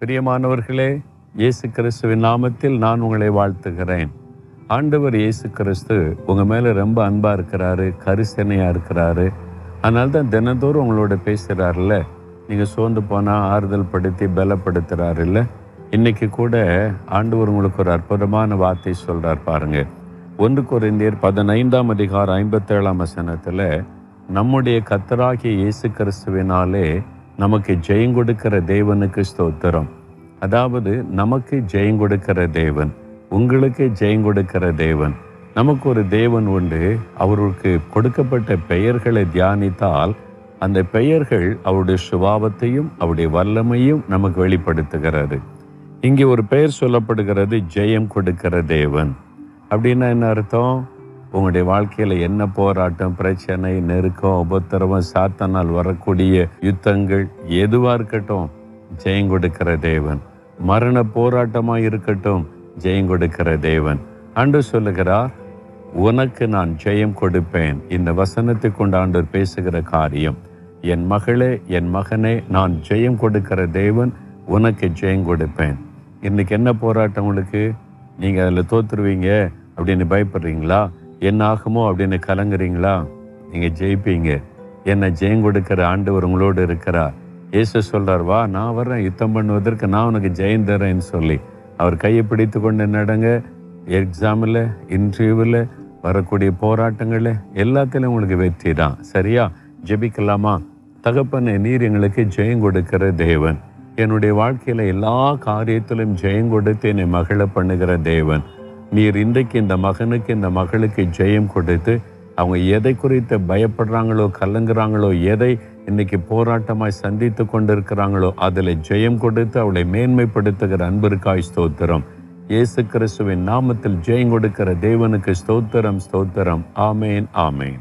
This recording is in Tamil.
பிரியமானவர்களே இயேசு கிறிஸ்துவின் நாமத்தில் நான் உங்களை வாழ்த்துகிறேன். ஆண்டவர் இயேசு கிறிஸ்து உங்கள் மேலே ரொம்ப அன்பாக இருக்கிறாரு கரிசனையாக இருக்கிறாரு. அதனால தான் தினந்தோறும் உங்களோட பேசுகிறாருல்ல நீங்கள் சோர்ந்து போனால் ஆறுதல் படுத்தி பலப்படுத்துகிறாருல்ல இன்றைக்கி கூட ஆண்டவர் உங்களுக்கு ஒரு அற்புதமான வார்த்தை சொல்கிறார் பாருங்க. ஒன்று குறைந்தர் பதினைந்தாம் அதிகாரம் ஐம்பத்தேழாம் வசனத்தில் நம்முடைய கத்தராகிய இயேசு கிறிஸ்துவினாலே நமக்கு ஜெயம் கொடுக்கிற தேவனுக்கு ஸ்தோத்திரம். அதாவது நமக்கு ஜெயம் கொடுக்கிற தேவன் உங்களுக்கு ஜெயம் கொடுக்கிற தேவன். நமக்கு ஒரு தேவன் உண்டு அவருக்கு கொடுக்கப்பட்ட பெயர்களை தியானித்தால் அந்த பெயர்கள் அவருடைய சுபாவத்தையும் அவருடைய வல்லமையும் நமக்கு வெளிப்படுத்துகிறது. இங்கே ஒரு பெயர் சொல்லப்படுகிறது ஜெயம் கொடுக்கிற தேவன். அப்படின்னா என்ன அர்த்தம்? உங்களுடைய வாழ்க்கையில் என்ன போராட்டம் பிரச்சனை நெருக்கம் உபத்திரவம் சாத்தனால் வரக்கூடிய யுத்தங்கள் எதுவாக இருக்கட்டும் ஜெயம் கொடுக்கிற தேவன். மரண போராட்டமாக இருக்கட்டும் ஜெயம் கொடுக்கிற தேவன். அன்று சொல்லுகிறார் உனக்கு நான் ஜெயம் கொடுப்பேன். இந்த வசனத்தை கொண்டு பேசுகிற காரியம் என் மகளே என் மகனே நான் ஜெயம் கொடுக்கிற தேவன் உனக்கு ஜெயம் கொடுப்பேன். இன்னைக்கு என்ன போராட்டம் உங்களுக்கு? நீங்கள் அதில் தோத்துருவீங்க அப்படின்னு பயப்படுறீங்களா? என்ன ஆகுமோ அப்படின்னு கலங்குறீங்களா? நீங்கள் ஜெயிப்பீங்க. என்னை ஜெயம் கொடுக்கிற ஆண்டவர் உங்களோடு இருக்கிறார். இயேசு சொல்கிறார் வா நான் வர்றேன் யுத்தம் பண்ணுவதற்கு நான் உனக்கு ஜெயம் தரேன்னு சொல்லி. அவர் கையை பிடித்து கொண்டு நடங்க. எக்ஸாமில் இன்டர்வியூவில் வரக்கூடிய போராட்டங்களில் எல்லாத்திலும் உங்களுக்கு வெற்றி தான். சரியா? ஜெபிக்கலாமா? தகப்பனை நீர் எங்களுக்கு ஜெயம் கொடுக்கிற தேவன். என்னுடைய வாழ்க்கையில் எல்லா காரியத்திலும் ஜெயம் கொடுத்து என்னை மகிழ பண்ணுகிற தேவன். நீர் இன்றைக்கு இந்த மகனுக்கு இந்த மகளுக்கு ஜெயம் கொடுத்து அவங்க எதை குறித்து பயப்படுறாங்களோ கலங்குறாங்களோ எதை இன்னைக்கு போராட்டமாய் சந்தித்து கொண்டிருக்கிறாங்களோ அதில் ஜெயம் கொடுத்து அவளை மேன்மைப்படுத்துகிற அன்பிற்காய் ஸ்தோத்திரம். இயேசு கிறிஸ்துவின் நாமத்தில் ஜெயம் கொடுக்கிற தேவனுக்கு ஸ்தோத்திரம் ஸ்தோத்திரம். ஆமேன் ஆமேன்.